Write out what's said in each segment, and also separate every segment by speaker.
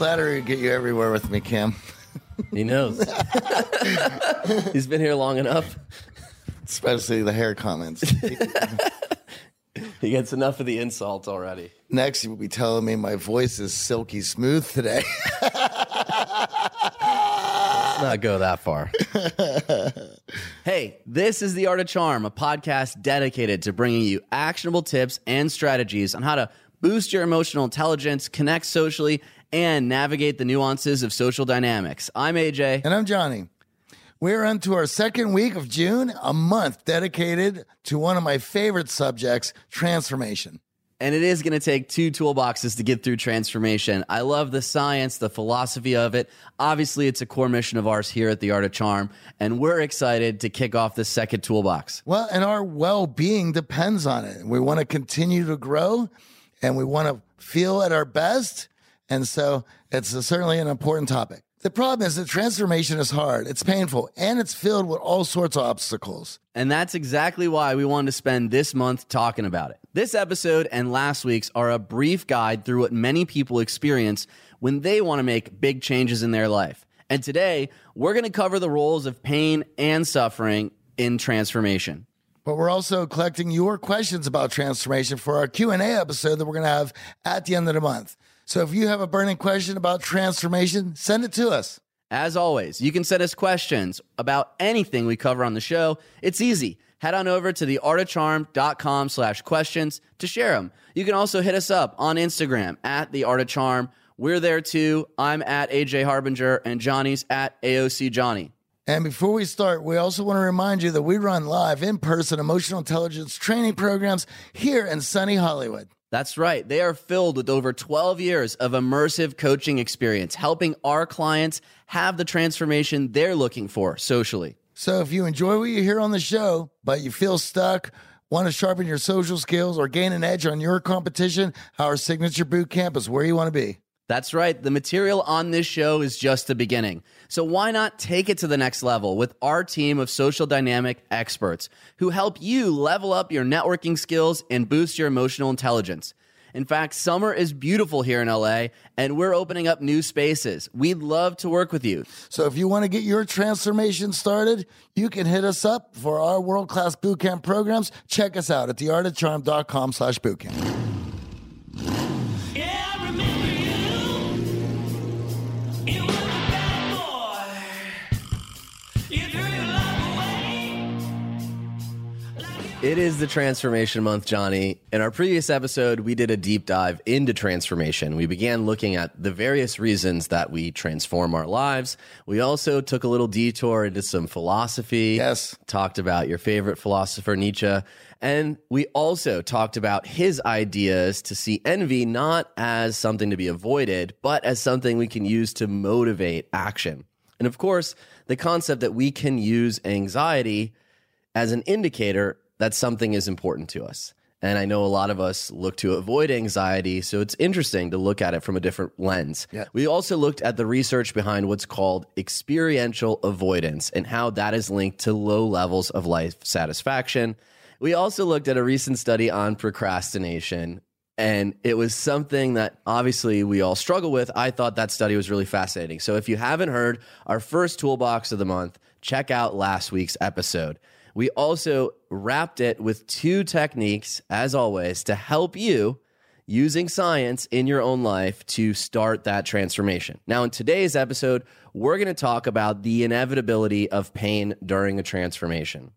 Speaker 1: Flattery get you everywhere with me, Cam.
Speaker 2: He knows. He's been here long enough.
Speaker 1: Especially the hair comments.
Speaker 2: He gets enough of the insults already.
Speaker 1: Next, you will be telling me my voice is silky smooth today.
Speaker 2: Let's not go that far. hey, this is The Art of Charm, a podcast dedicated to bringing you actionable tips and strategies on how to boost your emotional intelligence, connect socially, and navigate the nuances of social dynamics. I'm AJ.
Speaker 1: and I'm Johnny. We're into our second week of June, a month dedicated to one of my favorite subjects transformation.
Speaker 2: And it is going to take two toolboxes to get through transformation. I love the science, the philosophy of it. Obviously, it's a core mission of ours here at The Art of Charm, and we're excited to kick off the second toolbox.
Speaker 1: Well, and our well being depends on it. We want to continue to grow and we want to feel at our best. And so it's a- certainly an important topic. The problem is that transformation is hard, it's painful, and it's filled with all sorts of obstacles.
Speaker 2: And that's exactly why we wanted to spend this month talking about it. This episode and last week's are a brief guide through what many people experience when they want to make big changes in their life. And today, we're going to cover the roles of pain and suffering in transformation.
Speaker 1: But we're also collecting your questions about transformation for our Q&A episode that we're going to have at the end of the month. So if you have a burning question about transformation, send it to us.
Speaker 2: As always, you can send us questions about anything we cover on the show. It's easy. Head on over to theartofcharm.com slash questions to share them. You can also hit us up on Instagram at The Art of Charm. We're there too. I'm at AJ Harbinger and Johnny's at AOC Johnny.
Speaker 1: And before we start, we also want to remind you that we run live in-person emotional intelligence training programs here in sunny Hollywood.
Speaker 2: That's right. They are filled with over 12 years of immersive coaching experience, helping our clients have the transformation they're looking for socially.
Speaker 1: So if you enjoy what you hear on the show, but you feel stuck, want to sharpen your social skills or gain an edge on your competition, our signature boot camp is where you want to be.
Speaker 2: That's right. The material on this show is just the beginning. So why not take it to the next level with our team of social dynamic experts who help you level up your networking skills and boost your emotional intelligence? In fact, summer is beautiful here in LA and we're opening up new spaces. We'd love to work with you.
Speaker 1: So if you want to get your transformation started, you can hit us up for our world-class bootcamp programs. Check us out at theartofcharm.com slash bootcamp.
Speaker 2: It is the transformation month, Johnny. In our previous episode, we did a deep dive into transformation. We began looking at the various reasons that we transform our lives. We also took a little detour into some philosophy.
Speaker 1: Yes.
Speaker 2: Talked about your favorite philosopher, Nietzsche. And we also talked about his ideas to see envy not as something to be avoided, but as something we can use to motivate action. And of course, the concept that we can use anxiety as an indicator that something is important to us. And I know a lot of us look to avoid anxiety, so it's interesting to look at it from a different lens.
Speaker 1: Yeah.
Speaker 2: We also looked at the research behind what's called experiential avoidance and how that is linked to low levels of life satisfaction. We also looked at a recent study on procrastination, and it was something that obviously we all struggle with. I thought that study was really fascinating. So if you haven't heard our first toolbox of the month, check out last week's episode. We also wrapped it with two techniques, as always, to help you using science in your own life to start that transformation. Now, in today's episode, we're going to talk about the inevitability of pain during a transformation,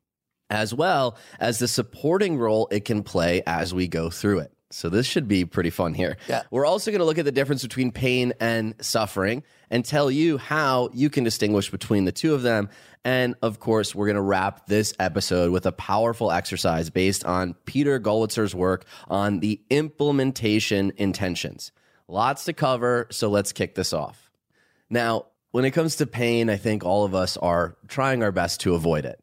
Speaker 2: as well as the supporting role it can play as we go through it. So, this should be pretty fun here.
Speaker 1: Yeah.
Speaker 2: We're also going to look at the difference between pain and suffering and tell you how you can distinguish between the two of them. And of course, we're going to wrap this episode with a powerful exercise based on Peter Gollwitzer's work on the implementation intentions. Lots to cover, so let's kick this off. Now, when it comes to pain, I think all of us are trying our best to avoid it.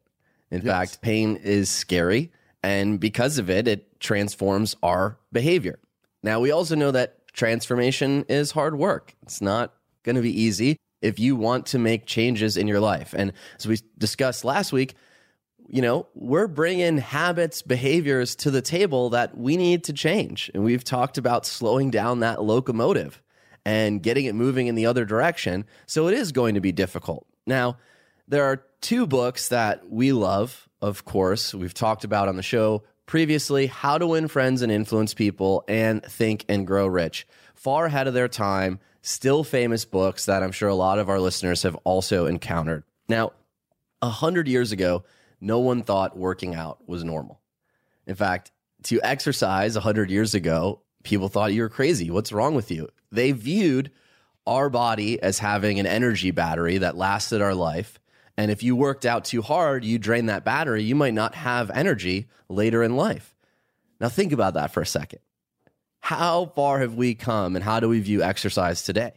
Speaker 2: In fact, pain is scary, and because of it, it transforms our behavior. Now, we also know that transformation is hard work. It's not going to be easy if you want to make changes in your life. And as we discussed last week, you know, we're bringing habits, behaviors to the table that we need to change. And we've talked about slowing down that locomotive and getting it moving in the other direction. So it is going to be difficult. Now, there are two books that we love, of course, we've talked about on the show previously How to Win Friends and Influence People and Think and Grow Rich. Far ahead of their time, still famous books that I'm sure a lot of our listeners have also encountered. Now, a hundred years ago, no one thought working out was normal. In fact, to exercise a hundred years ago, people thought you were crazy. What's wrong with you? They viewed our body as having an energy battery that lasted our life. And if you worked out too hard, you drain that battery, you might not have energy later in life. Now, think about that for a second. How far have we come and how do we view exercise today?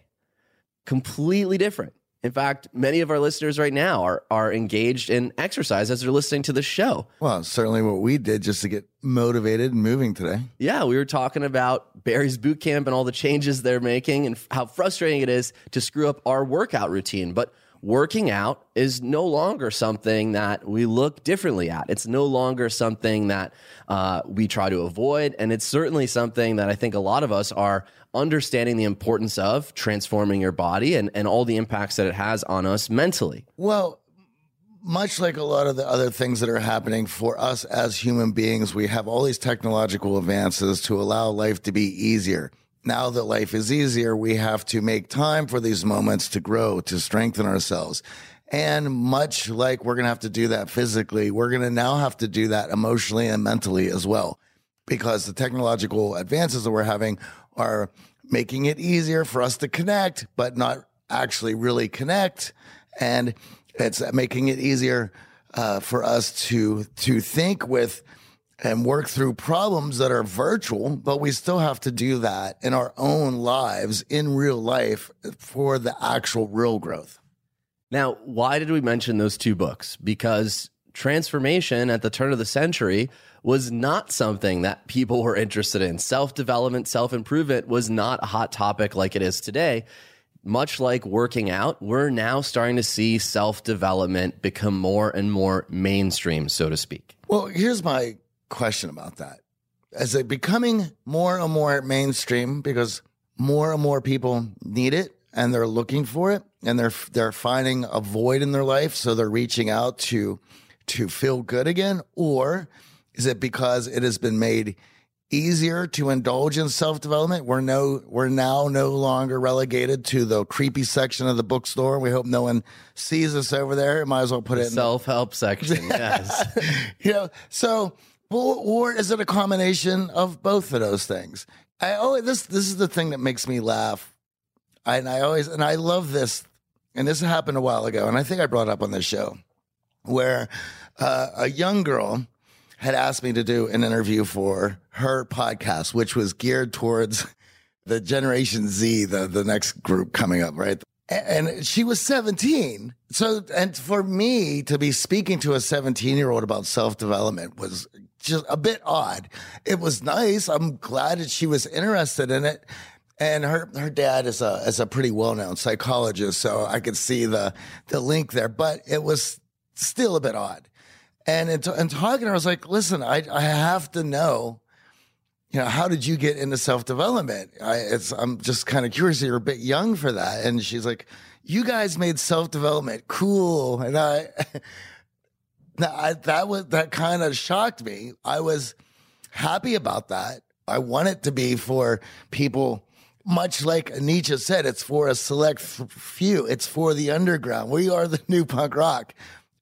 Speaker 2: Completely different. In fact, many of our listeners right now are, are engaged in exercise as they're listening to the show.
Speaker 1: Well, certainly what we did just to get motivated and moving today.
Speaker 2: Yeah, we were talking about Barry's boot camp and all the changes they're making and f- how frustrating it is to screw up our workout routine. But working out is no longer something that we look differently at. It's no longer something that uh, we try to avoid. And it's certainly something that I think a lot of us are understanding the importance of transforming your body and, and all the impacts that it has on us mentally.
Speaker 1: Well, much like a lot of the other things that are happening for us as human beings, we have all these technological advances to allow life to be easier. Now that life is easier, we have to make time for these moments to grow, to strengthen ourselves. And much like we're going to have to do that physically, we're going to now have to do that emotionally and mentally as well. Because the technological advances that we're having are making it easier for us to connect, but not actually really connect. And it's making it easier uh, for us to to think with and work through problems that are virtual, but we still have to do that in our own lives in real life for the actual real growth.
Speaker 2: Now, why did we mention those two books? Because transformation at the turn of the century was not something that people were interested in. Self development, self improvement was not a hot topic like it is today. Much like working out, we're now starting to see self development become more and more mainstream, so to speak.
Speaker 1: Well, here's my question about that. Is it becoming more and more mainstream because more and more people need it and they're looking for it and they're they're finding a void in their life so they're reaching out to to feel good again or is it because it has been made easier to indulge in self-development we're no we're now no longer relegated to the creepy section of the bookstore we hope no one sees us over there might as well put it in
Speaker 2: Self help section, yes.
Speaker 1: you know, so or, is it a combination of both of those things? I oh this this is the thing that makes me laugh, I, and I always and I love this, and this happened a while ago, and I think I brought up on this show, where uh, a young girl had asked me to do an interview for her podcast, which was geared towards the Generation Z, the the next group coming up, right? and she was 17. So, and for me to be speaking to a 17 year old about self development was just a bit odd. It was nice. I'm glad that she was interested in it. And her, her dad is a, is a pretty well known psychologist. So I could see the, the link there, but it was still a bit odd. And in, t- in talking, I was like, listen, I, I have to know you know, how did you get into self development? I, it's, I'm just kind of curious. You're a bit young for that. And she's like, you guys made self development cool, and I, I that was that kind of shocked me. I was happy about that. I want it to be for people, much like Nietzsche said, it's for a select few. It's for the underground. We are the new punk rock,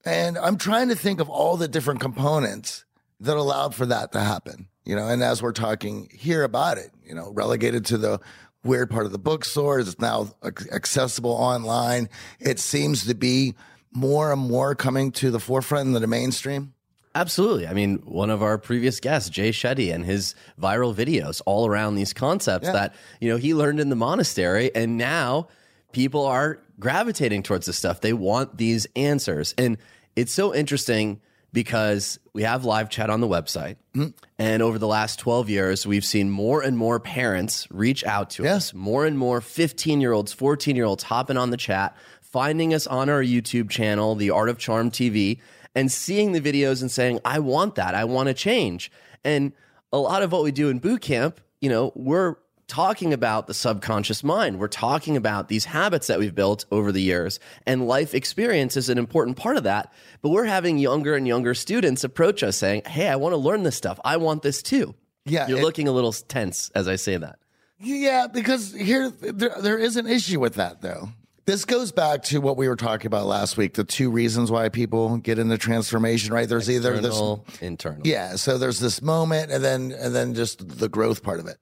Speaker 1: and I'm trying to think of all the different components that allowed for that to happen. You know, and as we're talking here about it, you know, relegated to the weird part of the bookstores, it's now accessible online. It seems to be more and more coming to the forefront in the mainstream.
Speaker 2: Absolutely. I mean, one of our previous guests, Jay Shetty, and his viral videos all around these concepts
Speaker 1: Yeah.
Speaker 2: that, you know, he learned in the monastery. And now people are gravitating towards this stuff. They want these answers. And it's so interesting because we have live chat on the website. Mm-hmm. And over the last 12 years, we've seen more and more parents reach out to
Speaker 1: Yeah.
Speaker 2: us, more and more 15 year olds, 14 year olds hopping on the chat, finding us on our YouTube channel, The Art of Charm TV, and seeing the videos and saying, I want that. I want to change. And a lot of what we do in boot camp, you know, we're talking about the subconscious mind. We're talking about these habits that we've built over the years, and life experience is an important part of that. But we're having younger and younger students approach us saying, Hey, I want to learn this stuff. I want this too.
Speaker 1: Yeah,
Speaker 2: You're
Speaker 1: it-
Speaker 2: looking a little tense as I say that.
Speaker 1: Yeah, because here there, there is an issue with that though. This goes back to what we were talking about last week, the two reasons why people get into transformation, right? There's either this
Speaker 2: Internal, internal.
Speaker 1: Yeah, so there's this moment and then and then just the growth part of it.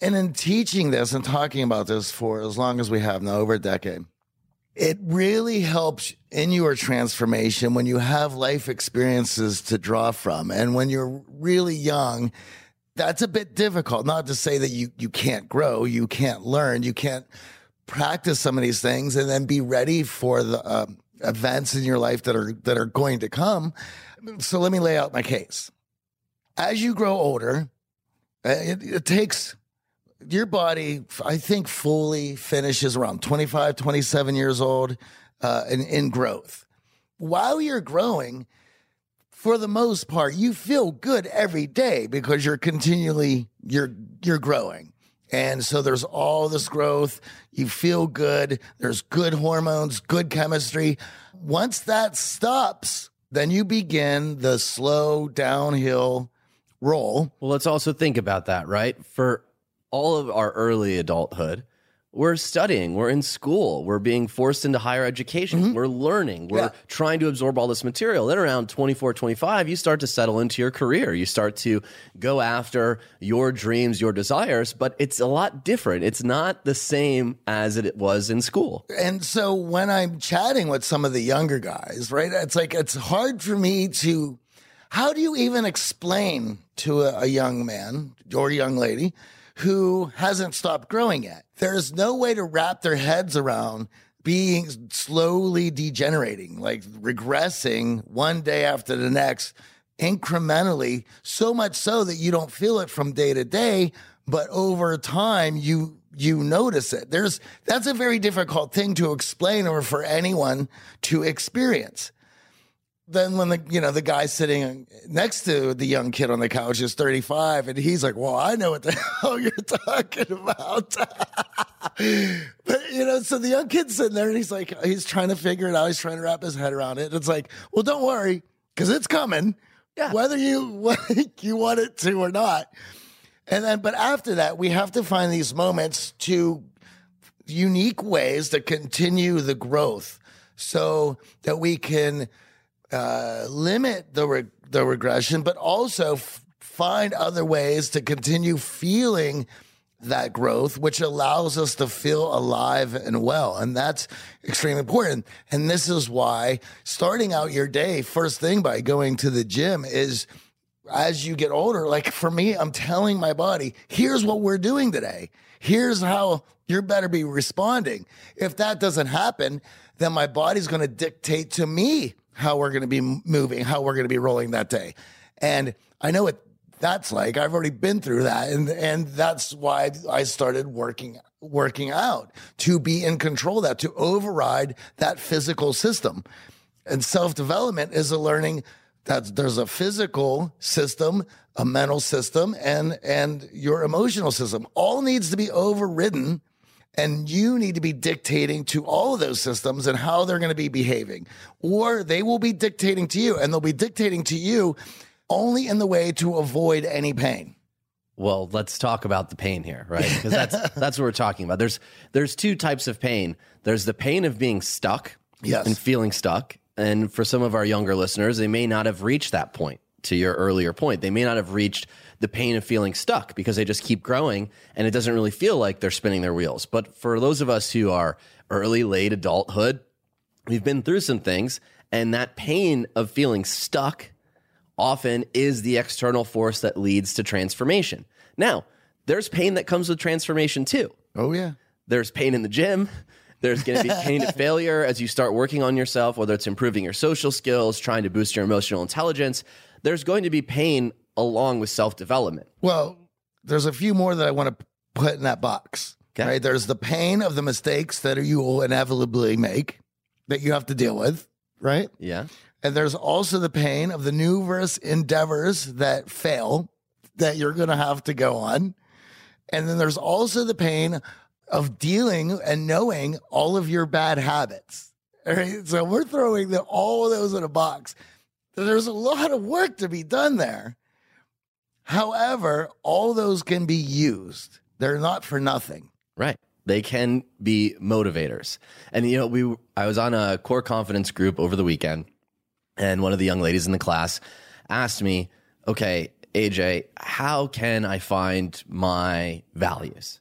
Speaker 1: And in teaching this and talking about this for as long as we have now, over a decade, it really helps in your transformation when you have life experiences to draw from. And when you're really young, that's a bit difficult. Not to say that you you can't grow, you can't learn, you can't practice some of these things, and then be ready for the um, events in your life that are that are going to come. So let me lay out my case. As you grow older, uh, it, it takes your body, I think, fully finishes around 25, 27 years old uh, in, in growth. While you're growing, for the most part, you feel good every day because you're continually you're you're growing. And so there's all this growth. You feel good. There's good hormones, good chemistry. Once that stops, then you begin the slow downhill roll.
Speaker 2: Well, let's also think about that, right? For all of our early adulthood, we're studying, we're in school, we're being forced into higher education, we're learning, we're
Speaker 1: Mm-hmm. Yeah.
Speaker 2: trying to absorb all this material. Then around 24, 25, you start to settle into your career. You start to go after your dreams, your desires, but it's a lot different. It's not the same as it was in school.
Speaker 1: And so when I'm chatting with some of the younger guys, right, it's like it's hard for me to. How do you even explain to a, a young man or young lady who hasn't stopped growing yet? There's no way to wrap their heads around being slowly degenerating, like regressing one day after the next, incrementally, so much so that you don't feel it from day to day, but over time you you notice it. There's that's a very difficult thing to explain or for anyone to experience. Then when the you know the guy sitting next to the young kid on the couch is 35 and he's like, "Well, I know what the hell you're talking about." but you know, so the young kid's sitting there and he's like, he's trying to figure it out. He's trying to wrap his head around it. It's like, well, don't worry, because it's coming, whether you you want it to or not. And then, but after that, we have to find these moments to unique ways to continue the growth so that we can uh, limit the, re- the regression, but also f- find other ways to continue feeling that growth, which allows us to feel alive and well. And that's extremely important. And this is why starting out your day first thing by going to the gym is as you get older, like for me, I'm telling my body, here's what we're doing today. Here's how you better be responding. If that doesn't happen, then my body's going to dictate to me how we're going to be moving, how we're going to be rolling that day. And I know what that's like. I've already been through that. And, and that's why I started working, working out to be in control of that, to override that physical system. And self development is a learning that there's a physical system, a mental system, and and your emotional system. All needs to be overridden And you need to be dictating to all of those systems and how they're going to be behaving. Or they will be dictating to you, and they'll be dictating to you only in the way to avoid any pain.
Speaker 2: Well, let's talk about the pain here, right? Because that's that's what we're talking about. There's there's two types of pain. There's the pain of being stuck
Speaker 1: Yes.
Speaker 2: and feeling stuck. And for some of our younger listeners, they may not have reached that point to your earlier point. They may not have reached the pain of feeling stuck because they just keep growing and it doesn't really feel like they're spinning their wheels. But for those of us who are early, late adulthood, we've been through some things and that pain of feeling stuck often is the external force that leads to transformation. Now, there's pain that comes with transformation too.
Speaker 1: Oh, yeah.
Speaker 2: There's pain in the gym. There's going to be pain at failure as you start working on yourself, whether it's improving your social skills, trying to boost your emotional intelligence. There's going to be pain along with self development.
Speaker 1: Well, there's a few more that I want to put in that box.
Speaker 2: Okay.
Speaker 1: Right? There's the pain of the mistakes that you will inevitably make that you have to deal with, right?
Speaker 2: Yeah.
Speaker 1: And there's also the pain of the numerous endeavors that fail that you're going to have to go on. And then there's also the pain of dealing and knowing all of your bad habits. All right. So we're throwing the, all of those in a box. There's a lot of work to be done there. However, all those can be used. They're not for nothing.
Speaker 2: Right. They can be motivators. And you know, we I was on a core confidence group over the weekend and one of the young ladies in the class asked me, "Okay, AJ, how can I find my values?"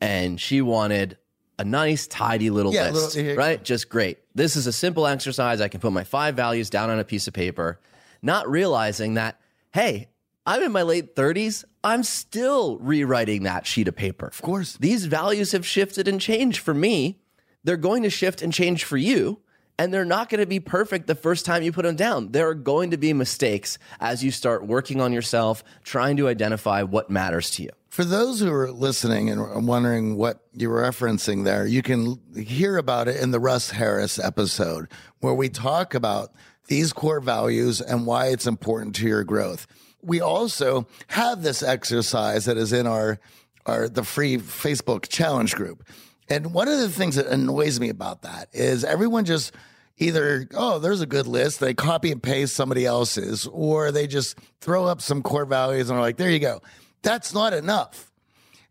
Speaker 2: And she wanted a nice tidy little
Speaker 1: Yeah,
Speaker 2: list,
Speaker 1: little-
Speaker 2: right? Just great. This is a simple exercise. I can put my five values down on a piece of paper, not realizing that, hey, I'm in my late 30s. I'm still rewriting that sheet of paper. Of
Speaker 1: course.
Speaker 2: These values have shifted and changed for me. They're going to shift and change for you. And they're not going to be perfect the first time you put them down. There are going to be mistakes as you start working on yourself, trying to identify what matters to you.
Speaker 1: For those who are listening and wondering what you're referencing there, you can hear about it in the Russ Harris episode where we talk about these core values and why it's important to your growth. We also have this exercise that is in our our the free Facebook challenge group. And one of the things that annoys me about that is everyone just either, oh, there's a good list, they copy and paste somebody else's, or they just throw up some core values and are like, there you go. That's not enough.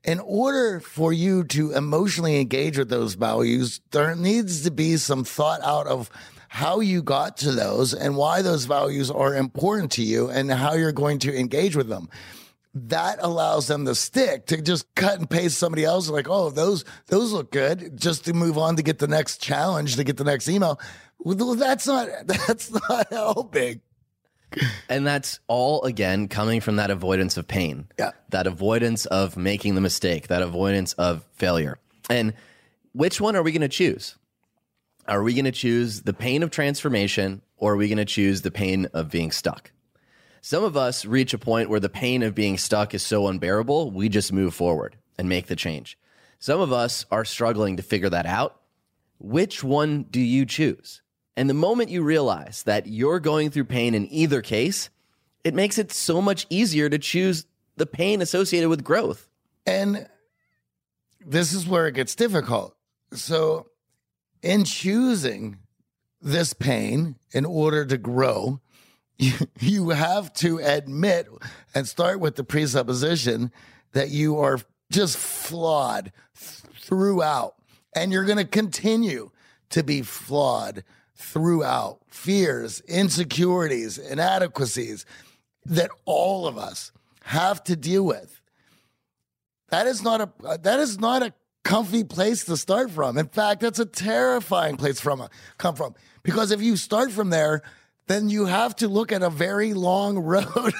Speaker 1: In order for you to emotionally engage with those values, there needs to be some thought out of how you got to those and why those values are important to you and how you're going to engage with them that allows them to stick to just cut and paste somebody else like oh those those look good just to move on to get the next challenge to get the next email well, that's not that's not helping
Speaker 2: And that's all again coming from that avoidance of pain.
Speaker 1: Yeah.
Speaker 2: That avoidance of making the mistake, that avoidance of failure. And which one are we going to choose? Are we going to choose the pain of transformation or are we going to choose the pain of being stuck? Some of us reach a point where the pain of being stuck is so unbearable, we just move forward and make the change. Some of us are struggling to figure that out. Which one do you choose? And the moment you realize that you're going through pain in either case, it makes it so much easier to choose the pain associated with growth.
Speaker 1: and this is where it gets difficult so in choosing this pain in order to grow you, have to admit and start with the presupposition that you are just flawed th- throughout. And you're going to continue to be flawed throughout. Fears insecurities inadequacies that all of us have to deal with. That is not a that is not a comfy place to start from. In fact, that's a terrifying place from come from. Because if you start from there, then you have to look at a very long road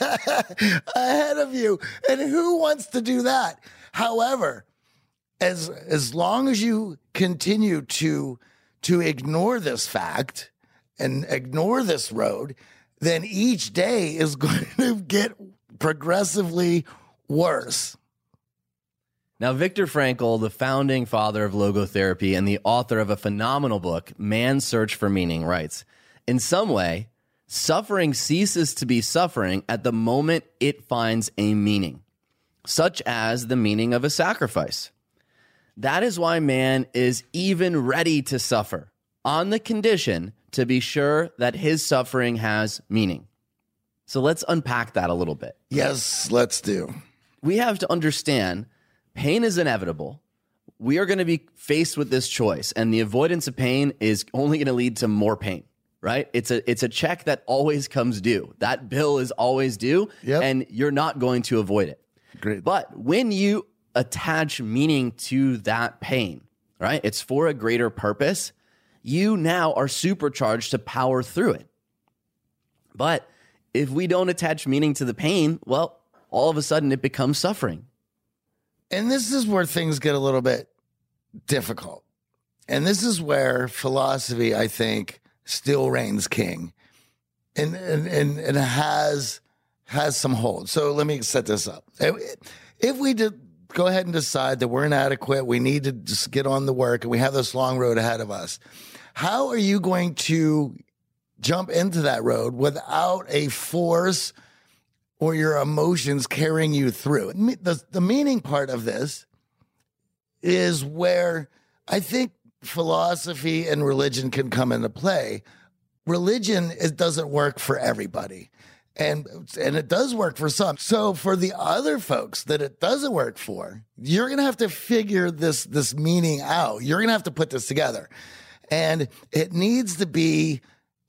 Speaker 1: ahead of you, and who wants to do that? However, as as long as you continue to to ignore this fact and ignore this road, then each day is going to get progressively worse.
Speaker 2: Now, Viktor Frankl, the founding father of logotherapy and the author of a phenomenal book, Man's Search for Meaning, writes In some way, suffering ceases to be suffering at the moment it finds a meaning, such as the meaning of a sacrifice. That is why man is even ready to suffer on the condition to be sure that his suffering has meaning. So let's unpack that a little bit.
Speaker 1: Yes, let's do.
Speaker 2: We have to understand pain is inevitable. We are going to be faced with this choice, and the avoidance of pain is only going to lead to more pain. Right? It's a it's a check that always comes due. That bill is always due,
Speaker 1: Yep.
Speaker 2: and you're not going to avoid it.
Speaker 1: Great.
Speaker 2: But when you attach meaning to that pain, right? It's for a greater purpose. You now are supercharged to power through it. But if we don't attach meaning to the pain, well, all of a sudden it becomes suffering.
Speaker 1: And this is where things get a little bit difficult. And this is where philosophy, I think, still reigns king and, and, and, and has, has some hold. So let me set this up. If, we did go ahead and decide that we're inadequate, we need to just get on the work and we have this long road ahead of us, how are you going to jump into that road without a force or your emotions carrying you through. The, the meaning part of this is where I think philosophy and religion can come into play. Religion it doesn't work for everybody. And and it does work for some. So for the other folks that it doesn't work for, you're gonna have to figure this this meaning out. You're gonna have to put this together. And it needs to be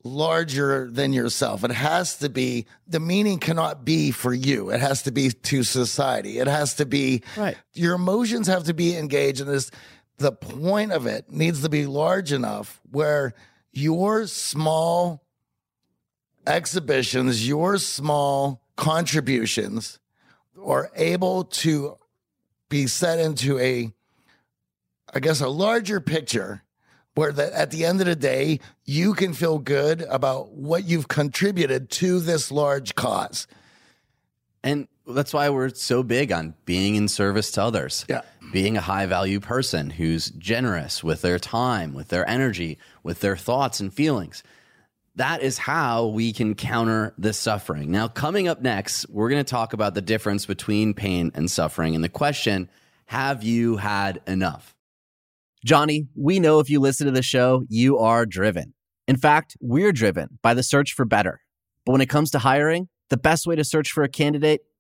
Speaker 1: larger than yourself. It has to be, the meaning cannot be for you. It has to be to society. It has to be,
Speaker 2: Right.
Speaker 1: your emotions have to be engaged in this. The point of it needs to be large enough where your small exhibitions, your small contributions are able to be set into a, I guess, a larger picture where that at the end of the day, you can feel good about what you've contributed to this large cause.
Speaker 2: And that's why we're so big on being in service to others.
Speaker 1: Yeah.
Speaker 2: Being a high value person who's generous with their time, with their energy, with their thoughts and feelings. That is how we can counter the suffering. Now, coming up next, we're going to talk about the difference between pain and suffering and the question have you had enough? Johnny, we know if you listen to the show, you are driven. In fact, we're driven by the search for better. But when it comes to hiring, the best way to search for a candidate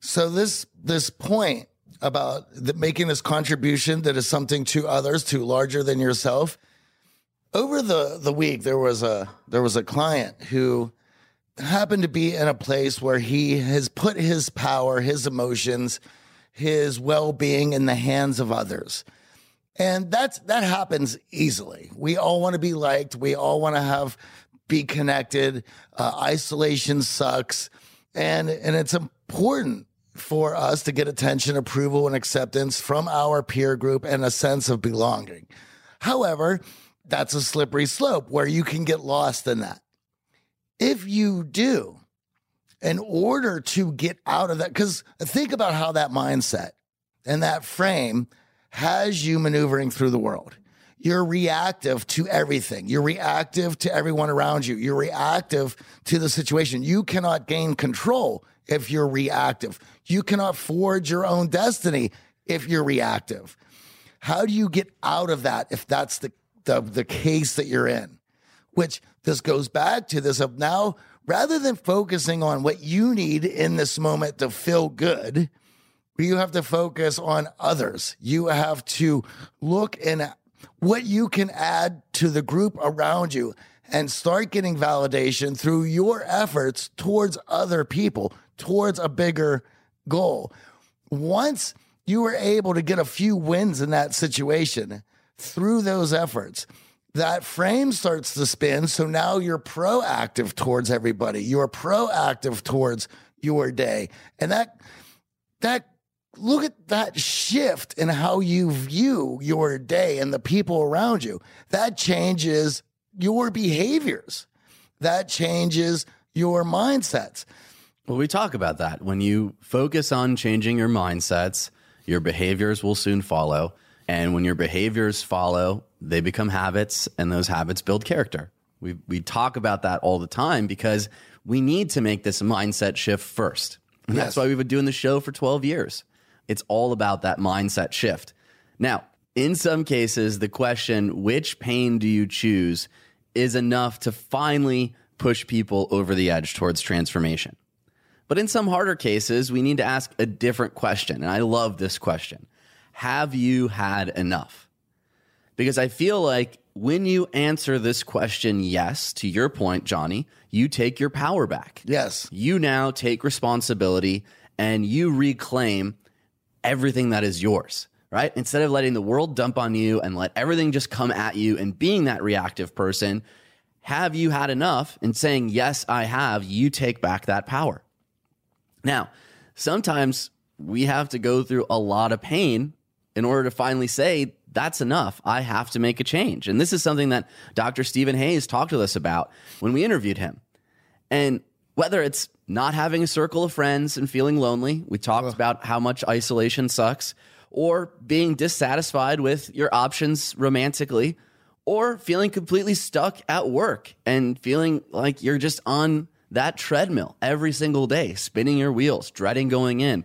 Speaker 1: So this this point about the, making this contribution that is something to others, to larger than yourself. Over the the week, there was a there was a client who happened to be in a place where he has put his power, his emotions, his well being in the hands of others. And that's that happens easily. We all want to be liked. We all want to have be connected. Uh, isolation sucks, and and it's important for us to get attention, approval, and acceptance from our peer group and a sense of belonging. However, that's a slippery slope where you can get lost in that. If you do, in order to get out of that, because think about how that mindset and that frame has you maneuvering through the world. You're reactive to everything. You're reactive to everyone around you. You're reactive to the situation. You cannot gain control if you're reactive. You cannot forge your own destiny if you're reactive. How do you get out of that if that's the, the, the case that you're in? Which this goes back to this of now, rather than focusing on what you need in this moment to feel good, you have to focus on others. You have to look and what you can add to the group around you and start getting validation through your efforts towards other people, towards a bigger goal. Once you were able to get a few wins in that situation through those efforts, that frame starts to spin. So now you're proactive towards everybody. You're proactive towards your day. And that, that, look at that shift in how you view your day and the people around you. That changes your behaviors. That changes your mindsets.
Speaker 2: Well, we talk about that. When you focus on changing your mindsets, your behaviors will soon follow. And when your behaviors follow, they become habits, and those habits build character. We, we talk about that all the time because we need to make this mindset shift first. And
Speaker 1: Yes.
Speaker 2: that's why we've been doing the show for 12 years. It's all about that mindset shift. Now, in some cases, the question, which pain do you choose, is enough to finally push people over the edge towards transformation. But in some harder cases, we need to ask a different question. And I love this question Have you had enough? Because I feel like when you answer this question, yes, to your point, Johnny, you take your power back.
Speaker 1: Yes.
Speaker 2: You now take responsibility and you reclaim everything that is yours, right? Instead of letting the world dump on you and let everything just come at you and being that reactive person, have you had enough? And saying, yes, I have, you take back that power. Now, sometimes we have to go through a lot of pain in order to finally say, that's enough. I have to make a change. And this is something that Dr. Stephen Hayes talked with us about when we interviewed him. And whether it's not having a circle of friends and feeling lonely, we talked about how much isolation sucks, or being dissatisfied with your options romantically, or feeling completely stuck at work and feeling like you're just on that treadmill every single day, spinning your wheels, dreading going in,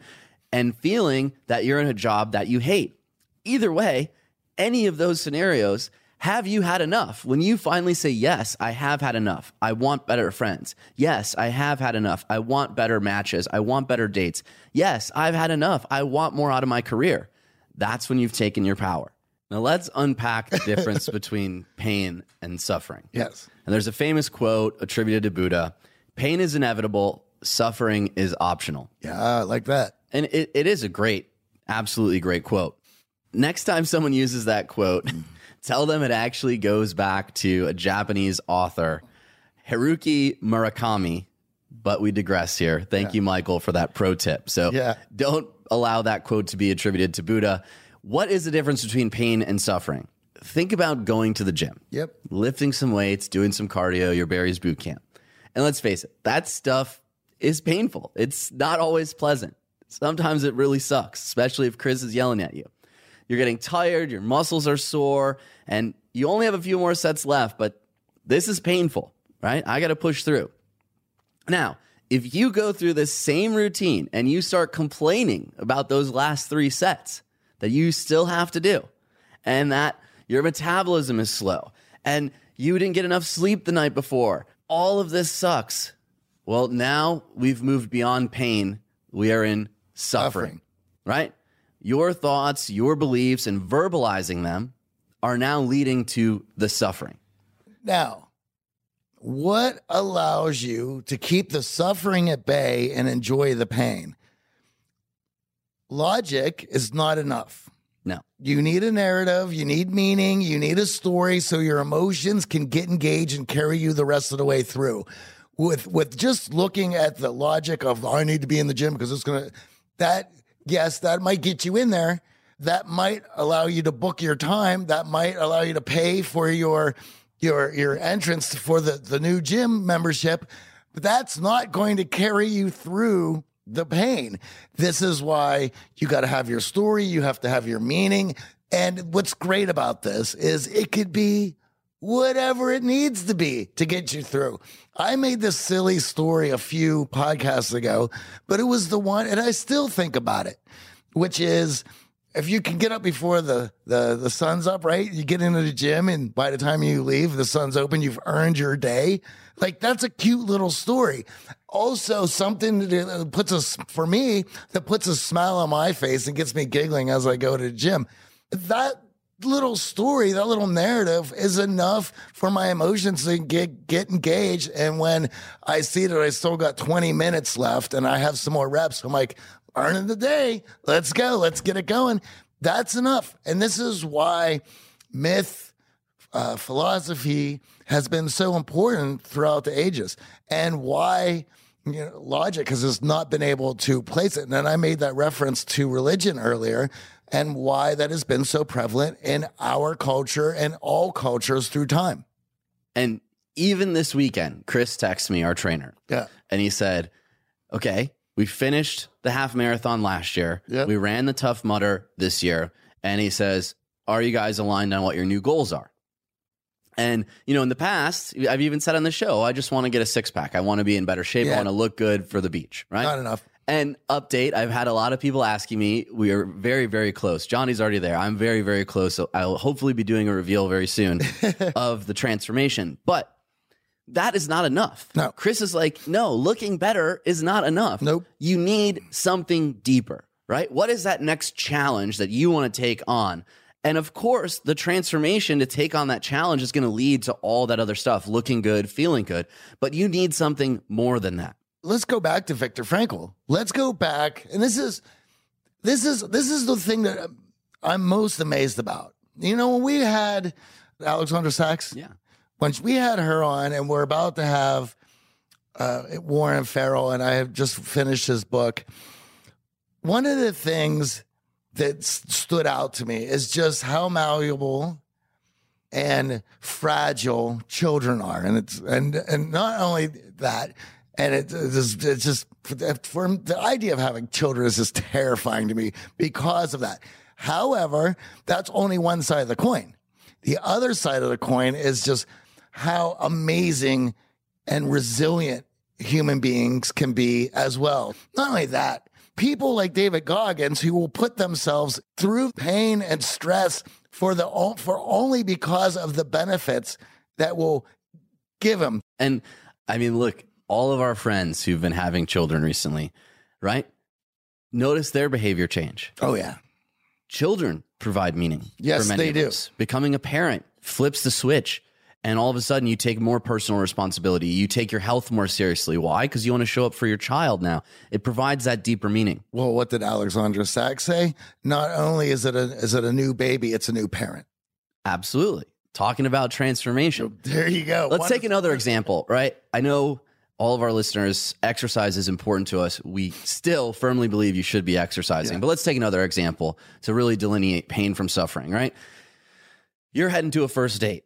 Speaker 2: and feeling that you're in a job that you hate. Either way, any of those scenarios, have you had enough? When you finally say, Yes, I have had enough. I want better friends. Yes, I have had enough. I want better matches. I want better dates. Yes, I've had enough. I want more out of my career. That's when you've taken your power. Now, let's unpack the difference between pain and suffering.
Speaker 1: Yes.
Speaker 2: And there's a famous quote attributed to Buddha pain is inevitable, suffering is optional.
Speaker 1: Yeah, I like that.
Speaker 2: And it, it is a great, absolutely great quote. next time someone uses that quote, tell them it actually goes back to a Japanese author, Haruki Murakami. But we digress here. Thank you, Michael, for that pro tip. So
Speaker 1: Yeah.
Speaker 2: don't allow that quote to be attributed to Buddha. What is the difference between pain and suffering? Think about going to the gym,
Speaker 1: Yep.
Speaker 2: lifting some weights, doing some cardio, your Barry's boot camp. And let's face it, that stuff is painful. It's not always pleasant. Sometimes it really sucks, especially if Chris is yelling at you. You're getting tired, your muscles are sore, and you only have a few more sets left, but this is painful, right? I got to push through. Now, if you go through this same routine and you start complaining about those last three sets that you still have to do, and that your metabolism is slow, and you didn't get enough sleep the night before, all of this sucks. Well, now we've moved beyond pain. We are in suffering,
Speaker 1: Suffering.
Speaker 2: right? Your thoughts, your beliefs, and verbalizing them are now leading to the suffering.
Speaker 1: Now, what allows you to keep the suffering at bay and enjoy the pain? Logic is not enough.
Speaker 2: No.
Speaker 1: You need a narrative, you need meaning, you need a story so your emotions can get engaged and carry you the rest of the way through. With with just looking at the logic of I need to be in the gym because it's gonna that yes, that might get you in there. That might allow you to book your time. That might allow you to pay for your your your entrance for the, the new gym membership. But that's not going to carry you through the pain. This is why you got to have your story, you have to have your meaning. And what's great about this is it could be whatever it needs to be to get you through. I made this silly story a few podcasts ago, but it was the one, and I still think about it, which is if you can get up before the, the, the sun's up, right? You get into the gym, and by the time you leave, the sun's open, you've earned your day. Like that's a cute little story. Also, something that puts us, for me, that puts a smile on my face and gets me giggling as I go to the gym. That little story, that little narrative is enough for my emotions to get get engaged. And when I see that I still got 20 minutes left and I have some more reps, I'm like, earning the day. Let's go. Let's get it going. That's enough. And this is why myth, uh, philosophy has been so important throughout the ages and why you know, logic has just not been able to place it. And then I made that reference to religion earlier and why that has been so prevalent in our culture and all cultures through time.
Speaker 2: And even this weekend, Chris texted me, our trainer,
Speaker 1: Yeah.
Speaker 2: and he said, Okay, we finished the half marathon last year.
Speaker 1: Yep.
Speaker 2: We ran the Tough Mudder this year. And he says, Are you guys aligned on what your new goals are? And, you know, in the past, I've even said on the show, I just want to get a six pack. I want to be in better shape. I want to look good for the beach, right?
Speaker 1: Not enough.
Speaker 2: And update, I've had a lot of people asking me. We are very, very close. Johnny's already there. I'm very, very close. So I'll hopefully be doing a reveal very soon of the transformation. But that is not enough.
Speaker 1: No.
Speaker 2: Chris is like, no, looking better is not enough.
Speaker 1: Nope.
Speaker 2: You need something deeper, right? What is that next challenge that you want to take on? And of course, the transformation to take on that challenge is going to lead to all that other stuff, looking good, feeling good. But you need something more than that.
Speaker 1: let's go back to Viktor Frankl. Let's go back, and this is this is this is the thing that I'm most amazed about. You know, when we had Alexandra Sacks,
Speaker 2: Yeah.
Speaker 1: when we had her on, and we're about to have uh, Warren Farrell, and I have just finished his book. One of the things that stood out to me is just how malleable and fragile children are, and it's and and not only that, and it, it's, just- it's just for the idea of having children is just terrifying to me because of that. However, that's only one side of the coin. The other side of the coin is just how amazing and resilient human beings can be as well. Not only that, people like David Goggins who will put themselves through pain and stress for the for only because of the benefits that will give them.
Speaker 2: And I mean, look, all of our friends who've been having children recently, right? Notice their behavior change.
Speaker 1: Oh yeah.
Speaker 2: Children provide meaning.
Speaker 1: Yes,
Speaker 2: for many
Speaker 1: they
Speaker 2: of
Speaker 1: do.
Speaker 2: us. Becoming a parent flips the switch. And all of a sudden, you take more personal responsibility. You take your health more seriously. Why? Because you want to show up for your child now. It provides that deeper meaning.
Speaker 1: Well, what did Alexandra Sacks say? Not only is it a is it a new baby, it's a new parent.
Speaker 2: Absolutely. Talking about transformation.
Speaker 1: There you go.
Speaker 2: Let's take another example, right? I know all of our listeners, exercise is important to us. We still firmly believe you should be exercising. But let's take another example to really delineate pain from suffering, right? You're heading to a first date.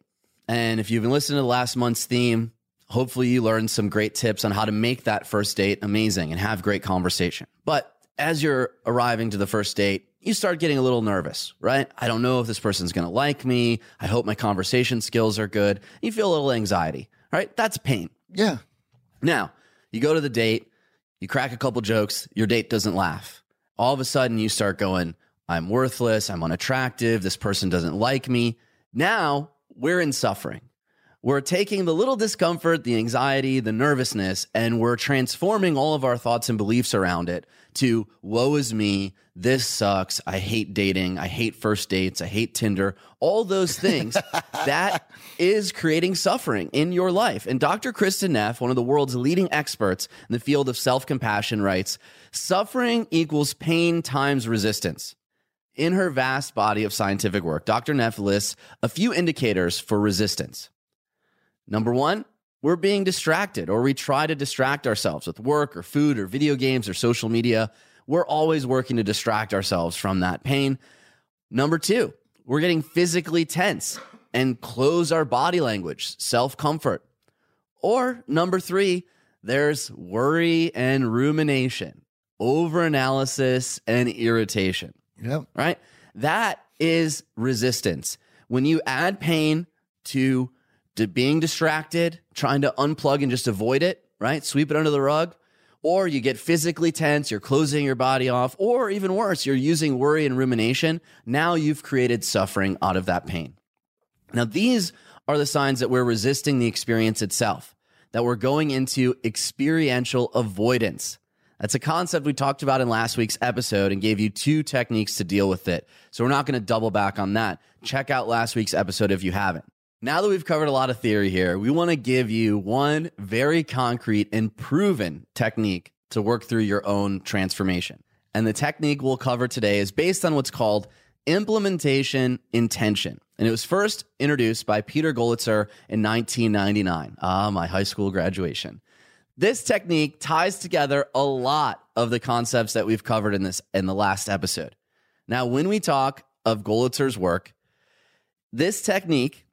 Speaker 2: And if you've been listening to last month's theme, hopefully you learned some great tips on how to make that first date amazing and have great conversation. But as you're arriving to the first date, you start getting a little nervous, right? I don't know if this person's going to like me. I hope my conversation skills are good. You feel a little anxiety, right? That's pain.
Speaker 1: Yeah.
Speaker 2: Now, you go to the date, you crack a couple jokes, your date doesn't laugh. All of a sudden, you start going, I'm worthless, I'm unattractive, this person doesn't like me. Now, we're in suffering. We're taking the little discomfort, the anxiety, the nervousness, and we're transforming all of our thoughts and beliefs around it to woe is me, this sucks, I hate dating, I hate first dates, I hate Tinder, all those things. that is creating suffering in your life. And Dr. Kristin Neff, one of the world's leading experts in the field of self compassion, writes suffering equals pain times resistance. In her vast body of scientific work, Dr. Neff lists a few indicators for resistance. Number one, we're being distracted, or we try to distract ourselves with work or food or video games or social media. We're always working to distract ourselves from that pain. Number two, we're getting physically tense and close our body language, self comfort. Or number three, there's worry and rumination, overanalysis and irritation
Speaker 1: Yep.
Speaker 2: right? That is resistance. When you add pain to, to being distracted, trying to unplug and just avoid it, right? Sweep it under the rug. Or you get physically tense, you're closing your body off, or even worse, you're using worry and rumination. Now you've created suffering out of that pain. Now, these are the signs that we're resisting the experience itself, that we're going into experiential avoidance. That's a concept we talked about in last week's episode and gave you two techniques to deal with it. So we're not going to double back on that. Check out last week's episode if you haven't. Now that we've covered a lot of theory here, we want to give you one very concrete and proven technique to work through your own transformation. And the technique we'll cover today is based on what's called implementation intention. And it was first introduced by Peter Gollwitzer in 1999. Ah, my high school graduation. This technique ties together a lot of the concepts that we've covered in this in the last episode. Now, when we talk of Gollwitzer's work, this technique,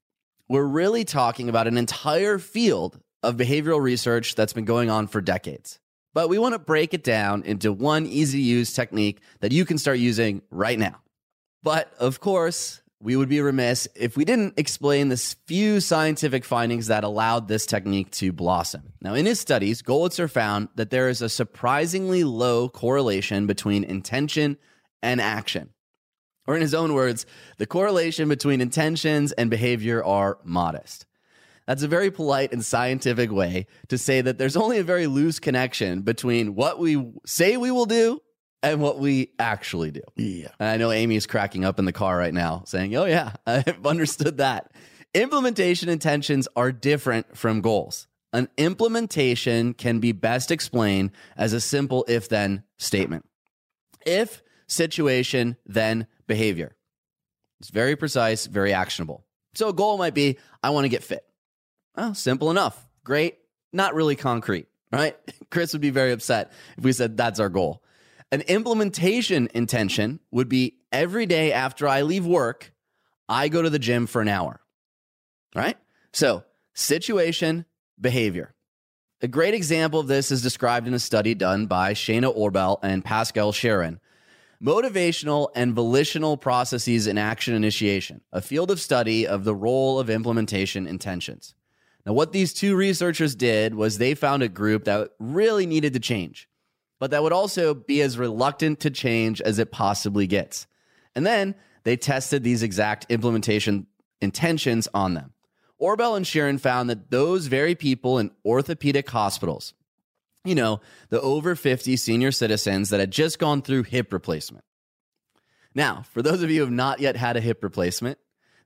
Speaker 2: we're really talking about an entire field of behavioral research that's been going on for decades. But we want to break it down into one easy to use technique that you can start using right now. But of course, we would be remiss if we didn't explain the few scientific findings that allowed this technique to blossom. Now, in his studies, Gollwitzer found that there is a surprisingly low correlation between intention and action. Or, in his own words, the correlation between intentions and behavior are modest. That's a very polite and scientific way to say that there's only a very loose connection between what we say we will do and what we actually do.
Speaker 1: Yeah.
Speaker 2: And I know Amy's cracking up in the car right now saying, Oh, yeah, I've understood that. Implementation intentions are different from goals. An implementation can be best explained as a simple if then statement. If situation, then behavior. It's very precise, very actionable. So a goal might be I want to get fit. Oh, simple enough. Great. Not really concrete, right? Chris would be very upset if we said that's our goal. An implementation intention would be every day after I leave work, I go to the gym for an hour, right? So, situation, behavior. A great example of this is described in a study done by Sheina Orbell and Paschal Sheeran. Motivational and volitional processes in action initiation, a field of study of the role of implementation intentions. Now, what these two researchers did was they found a group that really needed to change, but that would also be as reluctant to change as it possibly gets. And then they tested these exact implementation intentions on them. Orbell and Sheeran found that those very people in orthopedic hospitals, you know, the over 50 senior citizens that had just gone through hip replacement. Now, for those of you who have not yet had a hip replacement,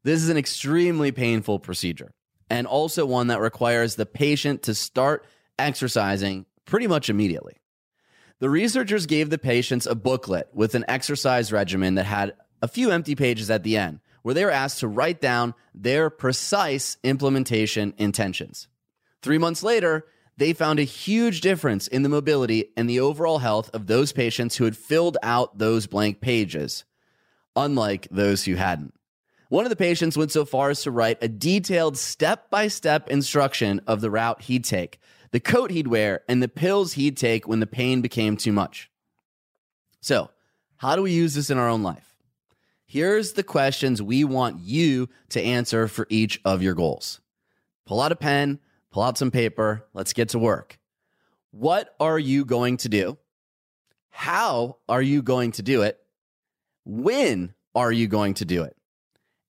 Speaker 2: this is an extremely painful procedure. and also one that requires the patient to start exercising pretty much immediately. The researchers gave the patients a booklet with an exercise regimen that had a few empty pages at the end, where they were asked to write down their precise implementation intentions. Three months later, they found a huge difference in the mobility and the overall health of those patients who had filled out those blank pages, unlike those who hadn't. One of the patients went so far as to write a detailed step by step instruction of the route he'd take, the coat he'd wear, and the pills he'd take when the pain became too much. So, how do we use this in our own life? Here's the questions we want you to answer for each of your goals. Pull out a pen, pull out some paper, let's get to work. What are you going to do? How are you going to do it? When are you going to do it?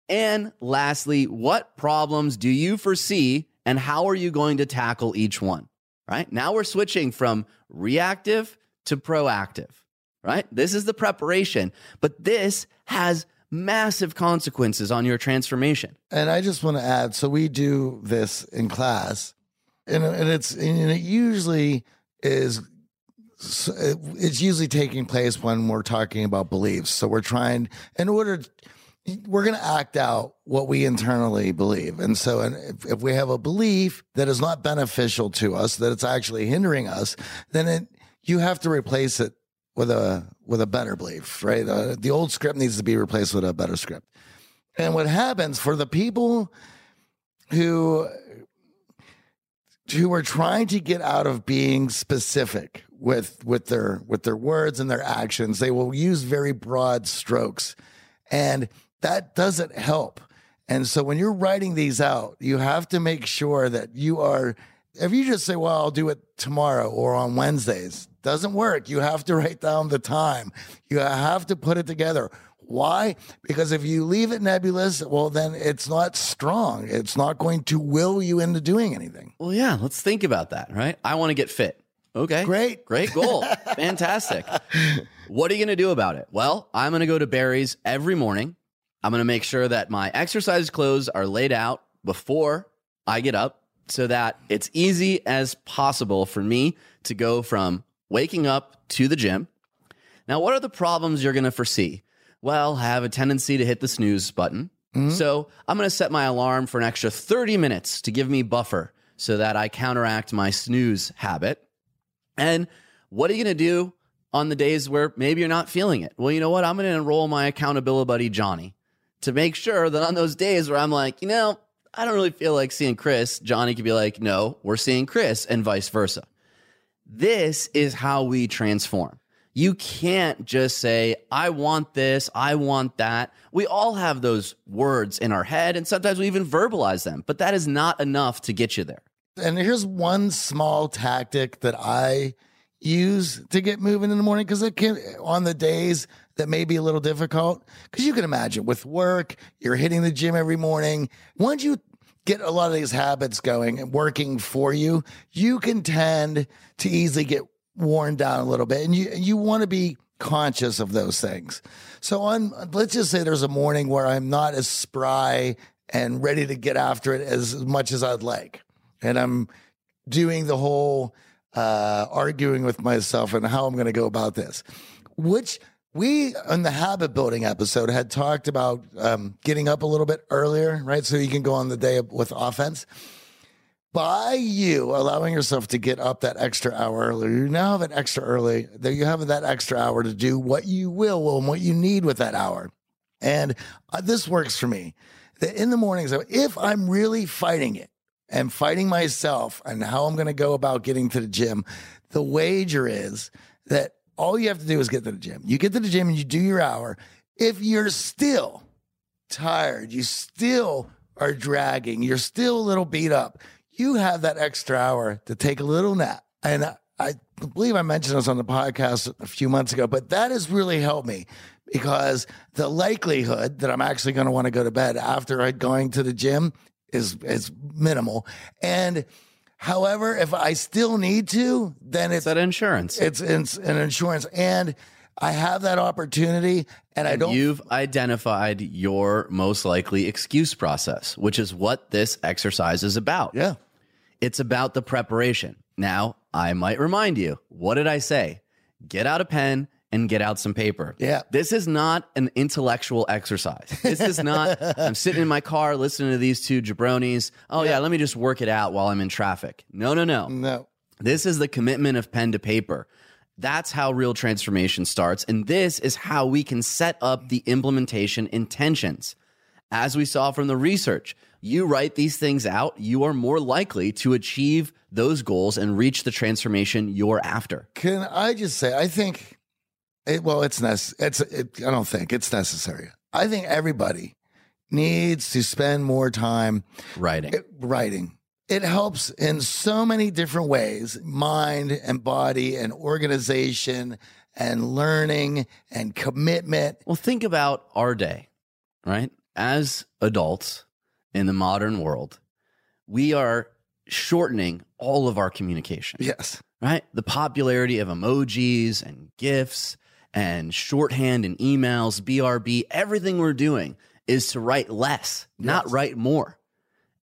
Speaker 2: And lastly, what problems do you foresee and how are you going to tackle each one? Right? Now we're switching from reactive to proactive, right? This is the preparation, but this has massive consequences on your transformation.
Speaker 1: And I just want to add so we do this in class, and, and it's and it usually is it's usually taking place when we're talking about beliefs. So we're trying in order we're going to act out what we internally believe. And so and if, if we have a belief that is not beneficial to us, that it's actually hindering us, then it you have to replace it with a with a better belief, right? Uh, the old script needs to be replaced with a better script. And what happens for the people who who are trying to get out of being specific with with their with their words and their actions, they will use very broad strokes. And that doesn't help. And so when you're writing these out, you have to make sure that you are if you just say, well, I'll do it tomorrow or on Wednesdays, doesn't work. You have to write down the time. You have to put it together. Why? Because if you leave it nebulous, well, then it's not strong. It's not going to will you into doing anything.
Speaker 2: Well, yeah, let's think about that, right? I want to get fit. Okay.
Speaker 1: Great.
Speaker 2: Great goal. Fantastic. What are you going to do about it? Well, I'm going to go to Barry's every morning. I'm going to make sure that my exercise clothes are laid out before I get up so that it's easy as possible for me to go from waking up to the gym. Now, what are the problems you're going to foresee? Well, I have a tendency to hit the snooze button. Mm-hmm. So I'm going to set my alarm for an extra 30 minutes to give me buffer so that I counteract my snooze habit. And what are you going to do on the days where maybe you're not feeling it? Well, you know what? I'm going to enroll my accountability buddy, Johnny, to make sure that on those days where I'm like, you know, I don't really feel like seeing Chris, Johnny could be like, no, we're seeing Chris, and vice versa. This is how we transform. You can't just say, I want this, I want that. We all have those words in our head, and sometimes we even verbalize them, but that is not enough to get you there.
Speaker 1: And here's one small tactic that I use to get moving in the morning because it can on the days that may be a little difficult. Because you can imagine with work, you're hitting the gym every morning. Once you get a lot of these habits going and working for you, you can tend to easily get worn down a little bit. And you you want to be conscious of those things. So on let's just say there's a morning where I'm not as spry and ready to get after it as much as I'd like. And I'm doing the whole uh, arguing with myself and how I'm going to go about this, which we in the habit building episode had talked about um, getting up a little bit earlier, right? So you can go on the day with offense. By you allowing yourself to get up that extra hour earlier, you now have an extra early, that you have that extra hour to do what you will and what you need with that hour. And uh, this works for me. That in the mornings, if I'm really fighting it, and fighting myself and how I'm going to go about getting to the gym, the wager is that all you have to do is get to the gym. You get to the gym and you do your hour. If you're still tired, you still are dragging, you're still a little beat up, you have that extra hour to take a little nap. And I, believe I mentioned this on the podcast a few months ago, but that has really helped me because the likelihood that I'm actually going to want to go to bed after going to the gym is is minimal. And however, if I still need to, then
Speaker 2: It's
Speaker 1: it's
Speaker 2: that insurance.
Speaker 1: it's, it's an insurance. And I have that opportunity and I don't
Speaker 2: You've identified your most likely excuse process, which is what this exercise is about.
Speaker 1: Yeah.
Speaker 2: It's about the preparation. Now, I might remind you what did I say? Get out a pen and get out some paper.
Speaker 1: Yeah.
Speaker 2: This is not an intellectual exercise. This is not, I'm sitting in my car listening to these two jabronis. Oh, yeah. let me just work it out while I'm in traffic. No, no, no.
Speaker 1: No.
Speaker 2: This is the commitment of pen to paper. That's how real transformation starts. And this is how we can set up the implementation intentions. As we saw from the research, you write these things out, you are more likely to achieve those goals and reach the transformation you're after.
Speaker 1: Can I just say, I think, it, well, it's nec- It's, it, I don't think it's necessary. I think everybody needs to spend more time
Speaker 2: Writing.
Speaker 1: it- writing. It helps in so many different ways mind and body and organization and learning and commitment.
Speaker 2: Well, think about our day, right? As adults in the modern world, we are shortening all of our communication.
Speaker 1: Yes.
Speaker 2: right? The popularity of emojis and GIFs and shorthand and emails, BRB, everything we're doing is to write less, not write more.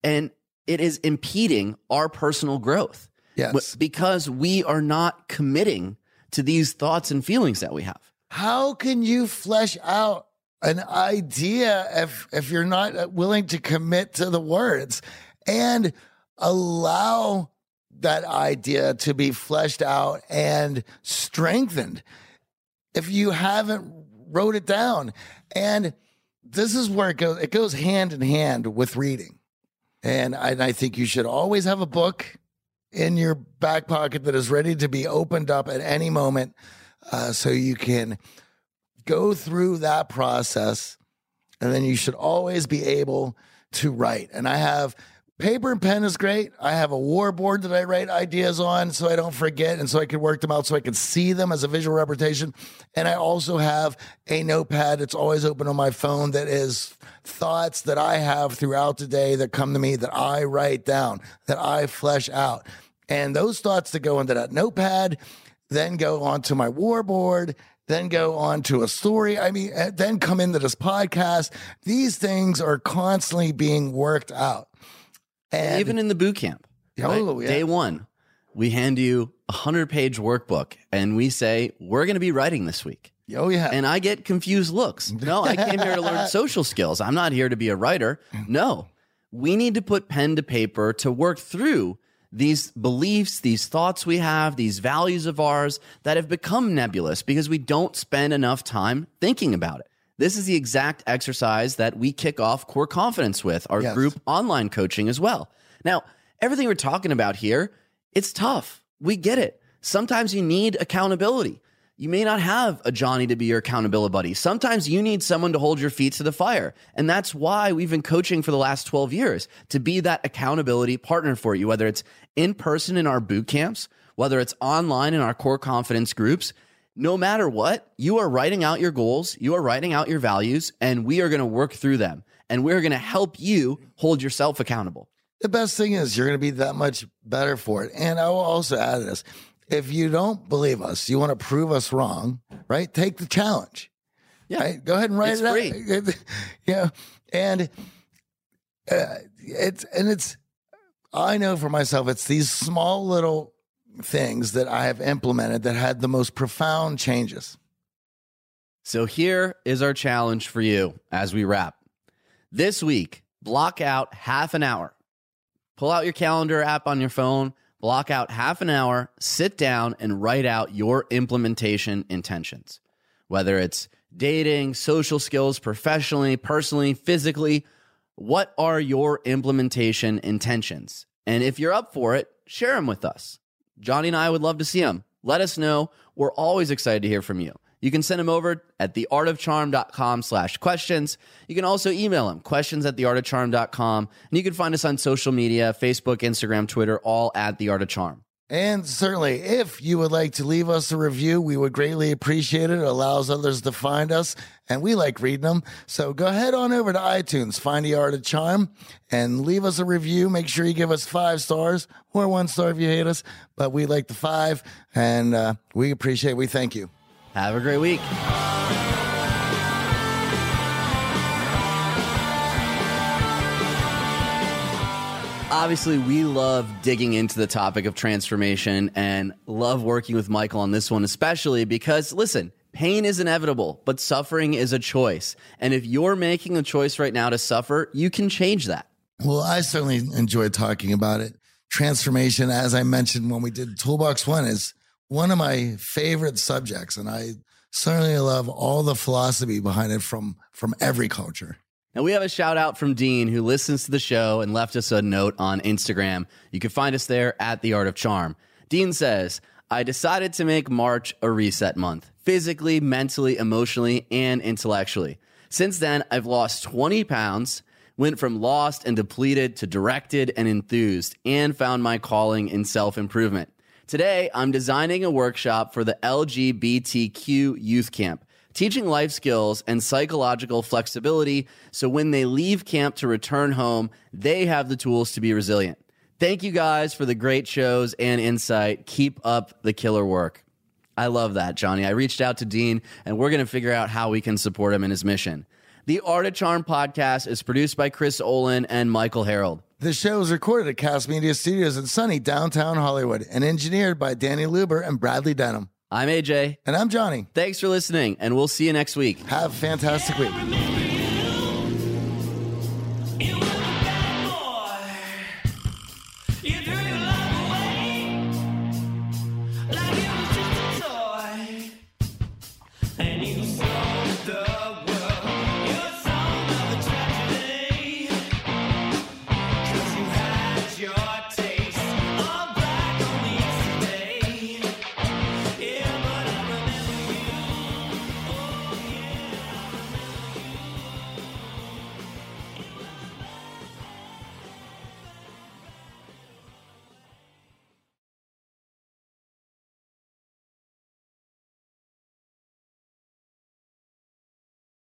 Speaker 2: And it is impeding our personal growth
Speaker 1: Yes.
Speaker 2: Because we are not committing to these thoughts and feelings that we have.
Speaker 1: How can you flesh out an idea if if you're not uh, willing to commit to the words and allow that idea to be fleshed out and strengthened if you haven't wrote it down. And this is where it goes it goes hand in hand with reading. And I, and I think you should always have a book in your back pocket that is ready to be opened up at any moment uh, so you can go through that process. And then you should always be able to write. And i have paper and pen is great i have a war board that i write ideas on so i don't forget and so i can work them out so i can see them as a visual representation and i also have a notepad that's always open on my phone that is thoughts that i have throughout the day that come to me that i write down that i flesh out and those thoughts that go into that notepad then go onto my war board, then go on to a story. I mean, eh, then come into this podcast. These things are constantly being worked out. And
Speaker 2: Even in the boot camp,
Speaker 1: Oh, yeah.
Speaker 2: day one, we hand you a 100 page workbook and we say, we're going to be writing this week.
Speaker 1: oh yeah,
Speaker 2: And I get confused looks. No, I came here to learn social skills. I'm not here to be a writer. No, we need to put pen to paper to work through these beliefs, these thoughts we have, these values of ours that have become nebulous because we don't spend enough time thinking about it. This is the exact exercise that we kick off core confidence with our
Speaker 1: Yes.
Speaker 2: group online coaching as well. Now, everything we're talking about here, it's tough. We get it. Sometimes you need accountability. You may not have a Johnny to be your accountability buddy. Sometimes you need someone to hold your feet to the fire. And that's why we've been coaching for the last 12 years to be that accountability partner for you, whether it's in person in our boot camps, whether it's online in our core confidence groups. No matter what, you are writing out your goals, you are writing out your values, and we are going to work through them. And we're going to help you hold yourself accountable.
Speaker 1: the best thing is you're going to be that much better for it. And I will also add this: if you don't believe us, you want to prove us wrong, right? Take the challenge.
Speaker 2: Yeah.
Speaker 1: Right? Go ahead and write
Speaker 2: It's
Speaker 1: it out. yeah, and uh, it's and it's. I know for myself, it's these small little things that I have implemented that had the most profound changes.
Speaker 2: So here is our challenge for you as we wrap. This week, block out half an hour. Pull out your calendar app on your phone, block out half an hour, sit down and write out your implementation intentions. Whether it's dating, social skills, professionally, personally, physically, what are your implementation intentions? And if you're up for it, share them with us. Johnny and I would love to see them. Let us know. We're always excited to hear from you. You can send them over at theartofcharm.com slash questions. You can also email them, questions at theartofcharm.com. And you can find us on social media, Facebook, Instagram, Twitter, all at The Art of Charm.
Speaker 1: And certainly, if you would like to leave us a review, we would greatly appreciate it. It allows others to find us, and we like reading them. So go ahead on over to iTunes, find the Art of Charm, and leave us a review. Make sure you give us five stars or one star if you hate us, but we like the five, and uh, we appreciate. it. We thank you.
Speaker 2: Have a great week. Obviously, we love digging into the topic of transformation and love working with Michael on this one, especially because, listen, pain is inevitable, but suffering is a choice. And if you're making a choice right now to suffer, you can change that.
Speaker 1: Well, I certainly enjoy talking about it. Transformation, as I mentioned when we did Toolbox One, is one of my favorite subjects. And I certainly love all the philosophy behind it from, from every culture.
Speaker 2: And we have a shout out from Dean who listens to the show and left us a note on Instagram. You can find us there at The Art of Charm. Dean says, I decided to make March a reset month, physically, mentally, emotionally, and intellectually. Since then, I've lost 20 pounds, went from lost and depleted to directed and enthused, and found my calling in self improvement. Today, I'm designing a workshop for the LGBTQ youth camp teaching life skills and psychological flexibility so when they leave camp to return home, they have the tools to be resilient. Thank you guys for the great shows and insight. Keep up the killer work. I love that, Johnny. I reached out to Dean and we're going to figure out how we can support him in his mission. The Art of Charm podcast is produced by Chris Olin and Michael Harold.
Speaker 1: The show is recorded at Cast Media Studios in sunny downtown Hollywood and engineered by Danny Luber and Bradley Denham.
Speaker 2: I'm AJ.
Speaker 1: And I'm Johnny.
Speaker 2: Thanks for listening, and we'll see you next week.
Speaker 1: Have a fantastic week.